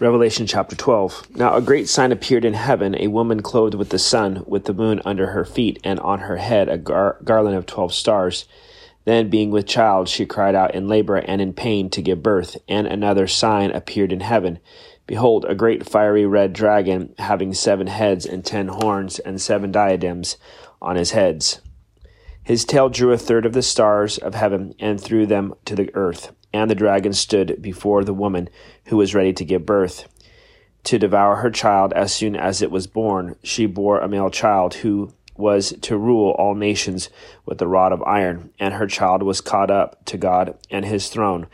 Revelation chapter 12. Now a great sign appeared in heaven, a woman clothed with the sun, with the moon under her feet, and on her head a gar- garland of twelve stars. Then, being with child, she cried out in labor and in pain to give birth. And another sign appeared in heaven. Behold, a great fiery red dragon, having seven heads and ten horns, and seven diadems on his heads. His tail drew a third of the stars of heaven and threw them to the earth and the dragon stood before the woman who was ready to give birth to devour her child as soon as it was born. She bore a male child who was to rule all nations with a rod of iron, and her child was caught up to God and his throne.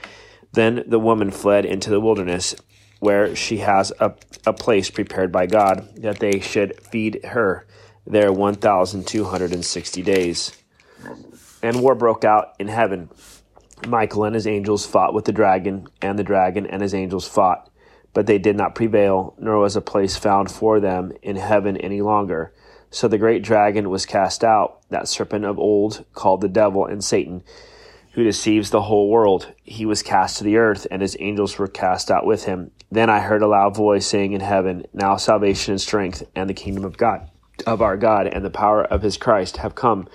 Then the woman fled into the wilderness, where she has a, a place prepared by God that they should feed her there 1,260 days. And war broke out in heaven. Michael and his angels fought with the dragon, and the dragon and his angels fought. But they did not prevail, nor was a place found for them in heaven any longer. So the great dragon was cast out, that serpent of old, called the devil and Satan, who deceives the whole world. He was cast to the earth, and his angels were cast out with him. Then I heard a loud voice saying in heaven, Now salvation and strength, and the kingdom of God, of our God, and the power of his Christ have come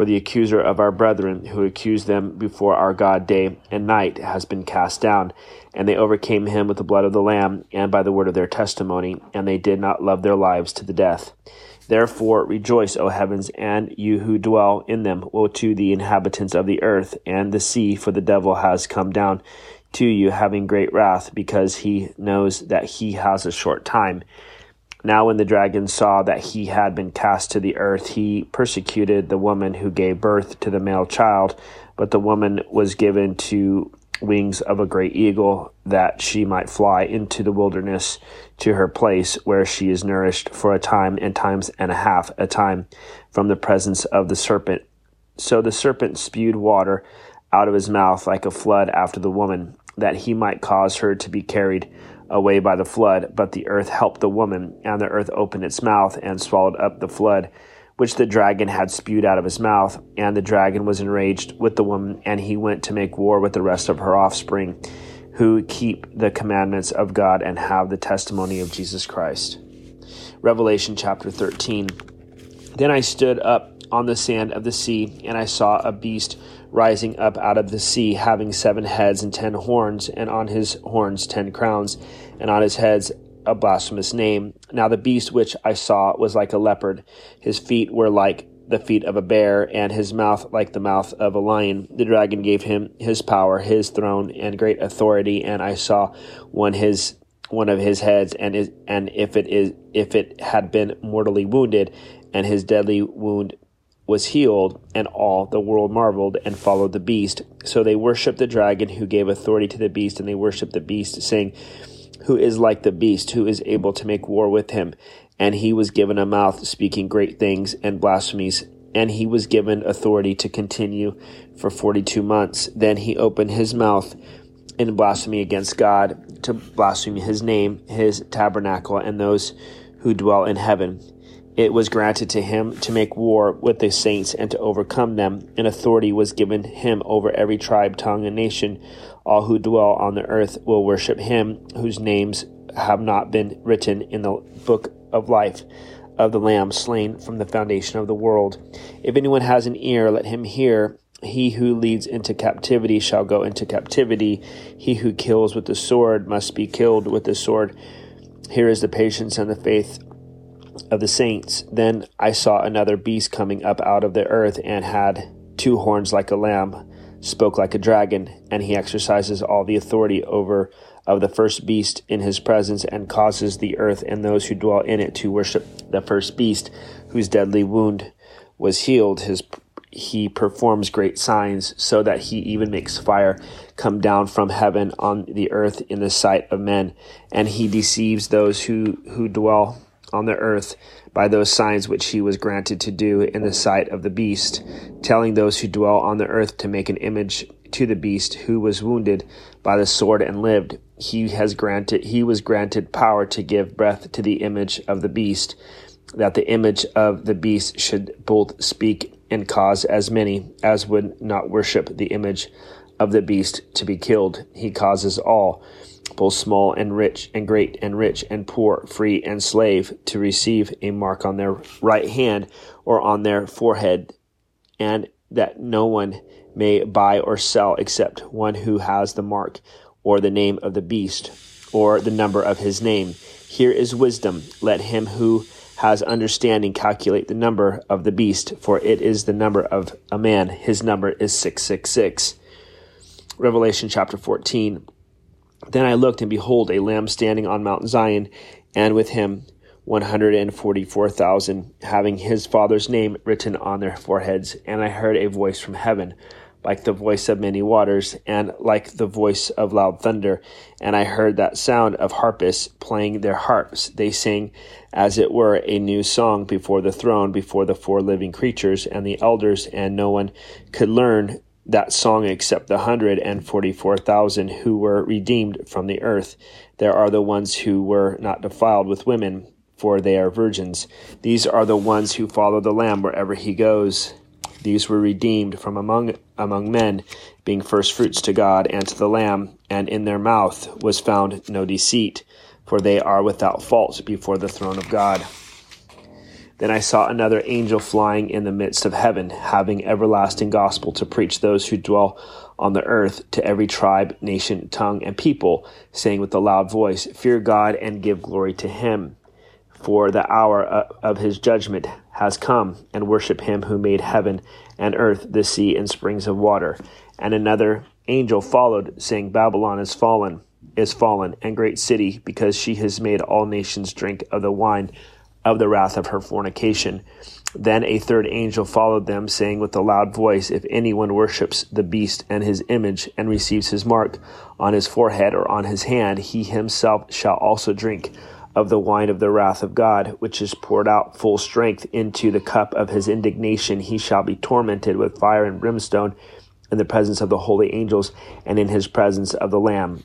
for the accuser of our brethren, who accused them before our God day and night, has been cast down. And they overcame him with the blood of the Lamb and by the word of their testimony, and they did not love their lives to the death. Therefore rejoice, O heavens, and you who dwell in them. Woe to the inhabitants of the earth and the sea, for the devil has come down to you, having great wrath, because he knows that he has a short time. Now, when the dragon saw that he had been cast two the earth, he persecuted the woman who gave birth to the male child. But the woman was given to wings of a great eagle, that she might fly into the wilderness to her place, where she is nourished for a time and times and a half a time from the presence of the serpent. So the serpent spewed water out of his mouth like a flood after the woman, that he might cause her to be carried away by the flood, but the earth helped the woman, and the earth opened its mouth and swallowed up the flood, which the dragon had spewed out of his mouth. And the dragon was enraged with the woman, and he went to make war with the rest of her offspring, who keep the commandments of God and have the testimony of Jesus Christ. Revelation chapter 13. Then I stood up on the sand of the sea, and I saw a beast rising up out of the sea, having seven heads and ten horns, and on his horns ten crowns, and on his heads a blasphemous name. Now the beast which I saw was like a leopard. His feet were like the feet of a bear, and his mouth like the mouth of a lion. The dragon gave him his power, his throne, and great authority, and I saw one his one of his heads, and is, and if it is if it had been mortally wounded, and his deadly wound was healed, and all the world marveled and followed the beast. So they worshipped the dragon who gave authority to the beast, and they worshipped the beast, saying, Who is like the beast, who is able to make war with him? And he was given a mouth speaking great things and blasphemies, and he was given authority to continue for forty two months. Then he opened his mouth in blasphemy against God, to blaspheme his name, his tabernacle, and those who dwell in heaven it was granted to him to make war with the saints and to overcome them, and authority was given him over every tribe, tongue, and nation. All who dwell on the earth will worship him, whose names have not been written in the book of life of the Lamb slain from the foundation of the world. If anyone has an ear, let him hear. He who leads into captivity shall go into captivity. He who kills with the sword must be killed with the sword. Here is the patience and the faith of the saints. Then I saw another beast coming up out of the earth and had two horns like a lamb, spoke like a dragon, and he exercises all the authority over of the first beast in his presence and causes the earth and those who dwell in it to worship the first beast whose deadly wound was healed. His he performs great signs so that he even makes fire come down from heaven on the earth in the sight of men and he deceives those who who dwell on the earth by those signs which he was granted to do in the sight of the beast, telling those who dwell on the earth to make an image to the beast who was wounded by the sword and lived. He has granted he was granted power to give breath to the image of the beast, that the image of the beast should both speak and cause as many as would not worship the image of the beast to be killed. He causes all people, small and rich and great and rich and poor, free and slave, to receive a mark on their right hand or on their forehead, and that no one may buy or sell except one who has the mark or the name of the beast or the number of his name. Here is wisdom. Let him who has understanding calculate the number of the beast, for it is the number of a man. His number is 666. Revelation chapter 14. Then I looked, and behold, a lamb standing on Mount Zion, and with him 144,000, having his father's name written on their foreheads. And I heard a voice from heaven, like the voice of many waters, and like the voice of loud thunder. And I heard that sound of harpists playing their harps. They sang, as it were, a new song before the throne, before the four living creatures and the elders, and no one could learn that song except the hundred and forty four thousand who were redeemed from the earth. There are the ones who were not defiled with women for they are virgins. These are the ones who follow the Lamb wherever he goes. These were redeemed from among among men, being first fruits to God and to the Lamb, and in their mouth was found no deceit, for they are without fault before the throne of God. Then I saw another angel flying in the midst of heaven, having everlasting gospel to preach those who dwell on the earth to every tribe, nation, tongue, and people, saying with a loud voice, Fear God and give glory to him for the hour of his judgment has come, and worship him who made heaven and earth, the sea, and springs of water. And another angel followed, saying, Babylon is fallen, is fallen, and great city, because she has made all nations drink of the wine of the wrath of her fornication. Then a third angel followed them, saying with a loud voice, If anyone worships the beast and his image, and receives his mark on his forehead or on his hand, he himself shall also drink of the wine of the wrath of God, which is poured out full strength into the cup of his indignation, he shall be tormented with fire and brimstone in the presence of the holy angels and in his presence of the Lamb.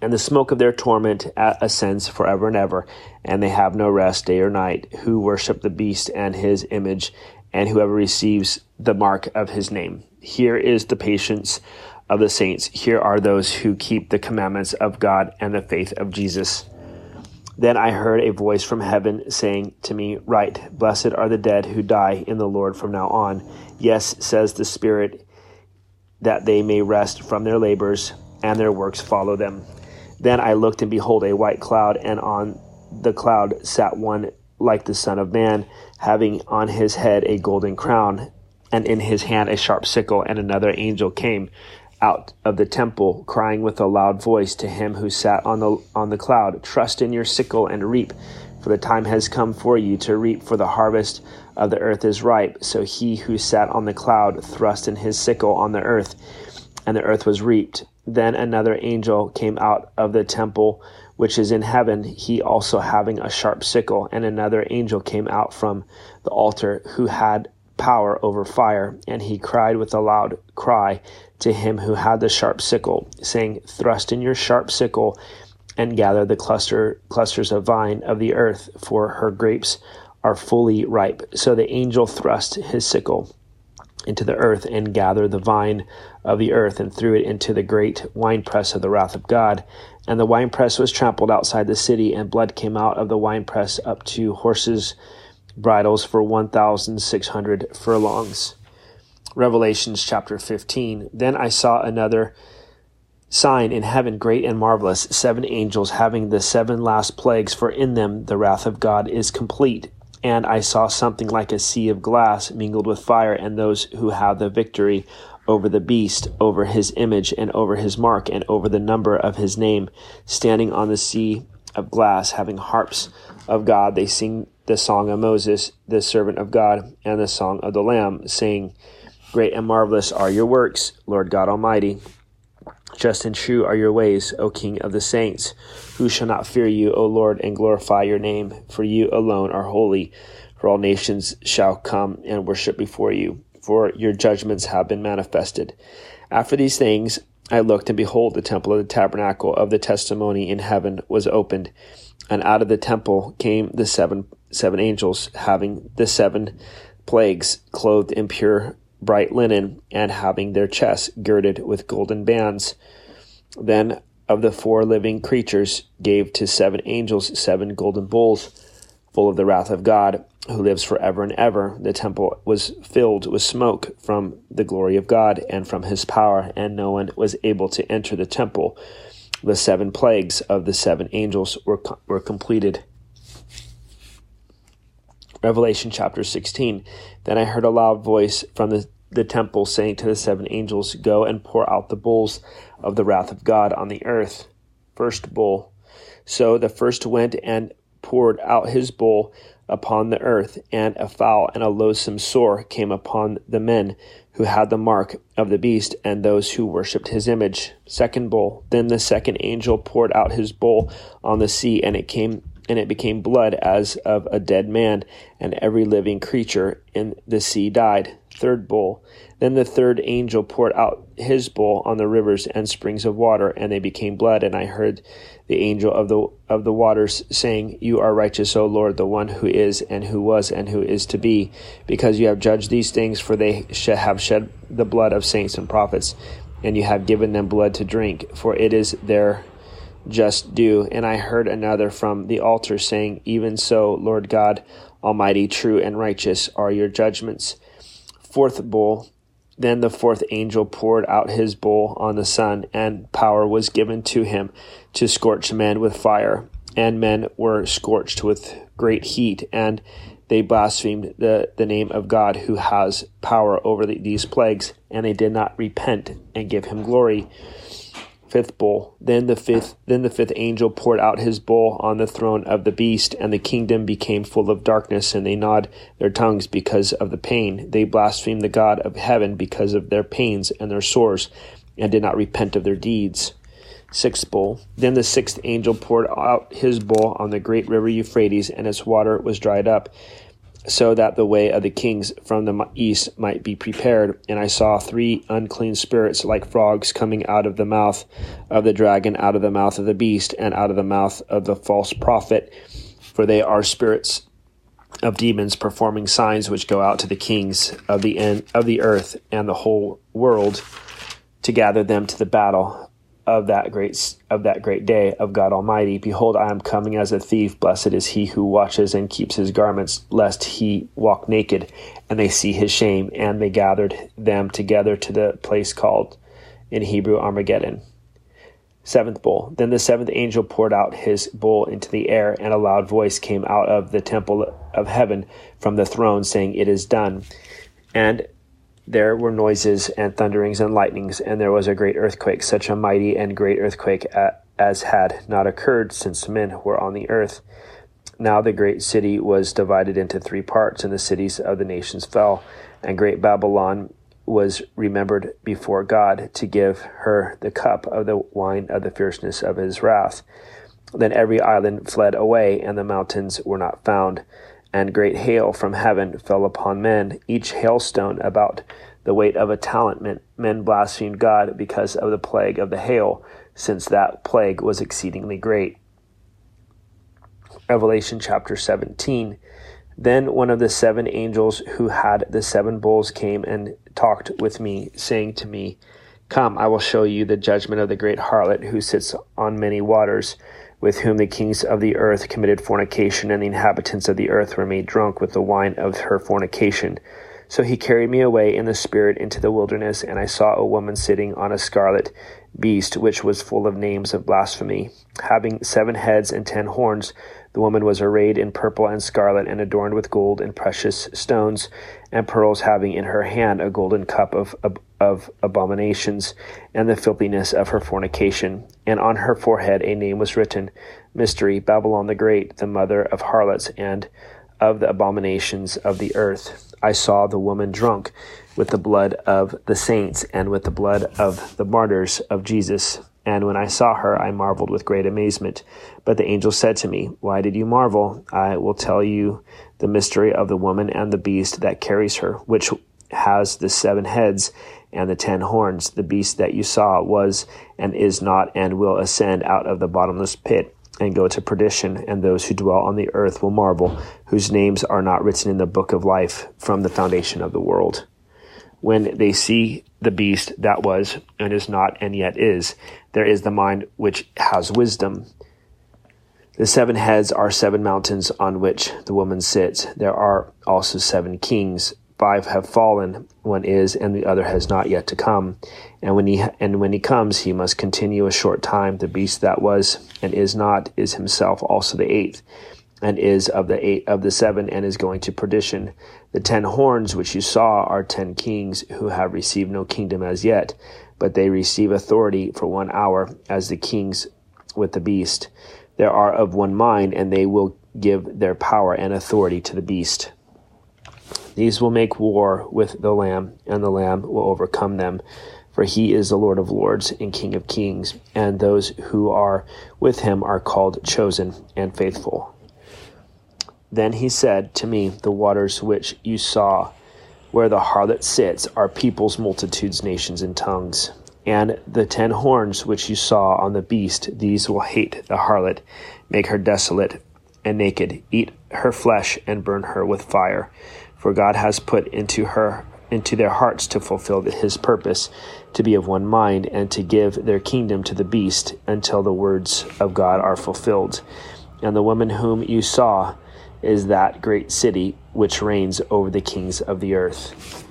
And the smoke of their torment ascends forever and ever, and they have no rest day or night, who worship the beast and his image, and whoever receives the mark of his name. Here is the patience of the saints. Here are those who keep the commandments of God and the faith of Jesus. Then I heard a voice from heaven saying to me, Write, blessed are the dead who die in the Lord from now on. Yes, says the Spirit, that they may rest from their labors, and their works follow them. Then I looked, and behold, a white cloud, and on the cloud sat one like the Son of Man, having on his head a golden crown, and in his hand a sharp sickle. And another angel came out of the temple, crying with a loud voice to him who sat on the on the cloud, Trust in your sickle and reap, for the time has come for you to reap, for the harvest of the earth is ripe. So he who sat on the cloud thrust in his sickle on the earth, and the earth was reaped. Then another angel came out of the temple which is in heaven, he also having a sharp sickle, and another angel came out from the altar who had power over fire, and he cried with a loud cry to him who had the sharp sickle, saying, Thrust in your sharp sickle and gather the cluster clusters of vine of the earth, for her grapes are fully ripe. So the angel thrust his sickle into the earth and gathered the vine of the earth and threw it into the great winepress of the wrath of God. And the winepress was trampled outside the city, and blood came out of the winepress up to horses' bridles for 1,600 furlongs. Revelations chapter 15. Then I saw another sign in heaven, great and marvelous, seven angels having the seven last plagues, for in them the wrath of God is complete. And I saw something like a sea of glass mingled with fire, and those who have the victory over the beast, over his image, and over his mark, and over the number of his name, standing on the sea of glass, having harps of God. They sing the song of Moses, the servant of God, and the song of the Lamb, saying, Great and marvelous are your works, Lord God Almighty. Just and true are your ways, O King of the saints. Who shall not fear you, O Lord, and glorify your name? For you alone are holy. For all nations shall come and worship before you, for your judgments have been manifested. After these things, I looked, and behold, the temple of the tabernacle of the testimony in heaven was opened, and out of the temple came the seven seven angels, having the seven plagues, clothed in pure bright linen, and having their chests girded with golden bands. Then of the four living creatures gave to seven angels seven golden bowls full of the wrath of God, who lives forever and ever. The temple was filled with smoke from the glory of God and from his power, and no one was able to enter the temple. The seven plagues of the seven angels were, were completed. Revelation chapter 16. Then I heard a loud voice from the, the temple saying to the seven angels, Go and pour out the bowls of the wrath of God on the earth. First bowl. So the first went and poured out his bowl upon the earth, and a foul and a loathsome sore came upon the men who had the mark of the beast and those who worshipped his image. Second bowl. Then the second angel poured out his bowl on the sea, and it came and it became blood as of a dead man, and every living creature in the sea died. Third bowl. Then the third angel poured out his bowl on the rivers and springs of water, and they became blood. And I heard the angel of the of the waters saying, "You are righteous, O Lord, the one who is and who was and who is to be, because you have judged these things. For they have shed the blood of saints and prophets, and you have given them blood to drink. For it is their just due. And I heard another from the altar saying, "Even so, Lord God Almighty, true and righteous are your judgments." Fourth bowl then the fourth angel poured out his bowl on the sun, and power was given to him to scorch men with fire. And men were scorched with great heat, and they blasphemed the, the name of God who has power over the, these plagues, and they did not repent and give him glory fifth bowl. Then the fifth then the fifth angel poured out his bowl on the throne of the beast, and the kingdom became full of darkness, and they gnawed their tongues because of the pain. They blasphemed the God of heaven because of their pains and their sores, and did not repent of their deeds. Sixth bowl. Then the sixth angel poured out his bowl on the great river Euphrates, and its water was dried up so that the way of the kings from the east might be prepared. And I saw three unclean spirits like frogs coming out of the mouth of the dragon, out of the mouth of the beast, and out of the mouth of the false prophet. For they are spirits of demons performing signs which go out to the kings of the end of the earth and the whole world to gather them to the battle of that great of that great day of God Almighty. Behold, I am coming as a thief. Blessed is he who watches and keeps his garments, lest he walk naked, and they see his shame. And they gathered them together to the place called in Hebrew Armageddon. Seventh bowl. Then the seventh angel poured out his bowl into the air, and a loud voice came out of the temple of heaven from the throne, saying, It is done. And there were noises and thunderings and lightnings, and there was a great earthquake, such a mighty and great earthquake as had not occurred since men were on the earth. Now the great city was divided into three parts, and the cities of the nations fell. And great Babylon was remembered before God to give her the cup of the wine of the fierceness of his wrath. Then every island fled away, and the mountains were not found and great hail from heaven fell upon men, each hailstone about the weight of a talent. Men, men blasphemed God because of the plague of the hail, since that plague was exceedingly great. Revelation chapter 17. Then one of the seven angels who had the seven bowls came and talked with me, saying to me, Come, I will show you the judgment of the great harlot who sits on many waters with whom the kings of the earth committed fornication, and the inhabitants of the earth were made drunk with the wine of her fornication. So he carried me away in the spirit into the wilderness, and I saw a woman sitting on a scarlet beast, which was full of names of blasphemy. Having seven heads and ten horns, the woman was arrayed in purple and scarlet, and adorned with gold and precious stones and pearls, having in her hand a golden cup of, of, of abominations and the filthiness of her fornication. And on her forehead a name was written Mystery, Babylon the Great, the mother of harlots and of the abominations of the earth. I saw the woman drunk with the blood of the saints and with the blood of the martyrs of Jesus. And when I saw her, I marveled with great amazement. But the angel said to me, Why did you marvel? I will tell you the mystery of the woman and the beast that carries her, which has the seven heads and the ten horns. The beast that you saw was and is not and will ascend out of the bottomless pit and go to perdition, and those who dwell on the earth will marvel, whose names are not written in the book of life from the foundation of the world. when they see the beast that was and is not and yet is, there is the mind which has wisdom. The seven heads are seven mountains on which the woman sits. There are also seven kings. Five have fallen, one is, and the other has not yet to come. And when he and when he comes, he must continue a short time. The beast that was and is not is himself also the eighth, and is of the eight of the seven, and is going to perdition. The ten horns which you saw are ten kings who have received no kingdom as yet, but they receive authority for one hour as the kings with the beast. They are of one mind, and they will give their power and authority to the beast. These will make war with the Lamb, and the Lamb will overcome them. For he is the Lord of lords and King of kings, and those who are with him are called chosen and faithful. Then he said to me, The waters which you saw, where the harlot sits, are peoples, multitudes, nations, and tongues. And the ten horns which you saw on the beast, these will hate the harlot, make her desolate and naked, eat her flesh, and burn her with fire. For God has put into her into their hearts to fulfill his purpose, to be of one mind, and to give their kingdom to the beast until the words of God are fulfilled. And the woman whom you saw is that great city which reigns over the kings of the earth.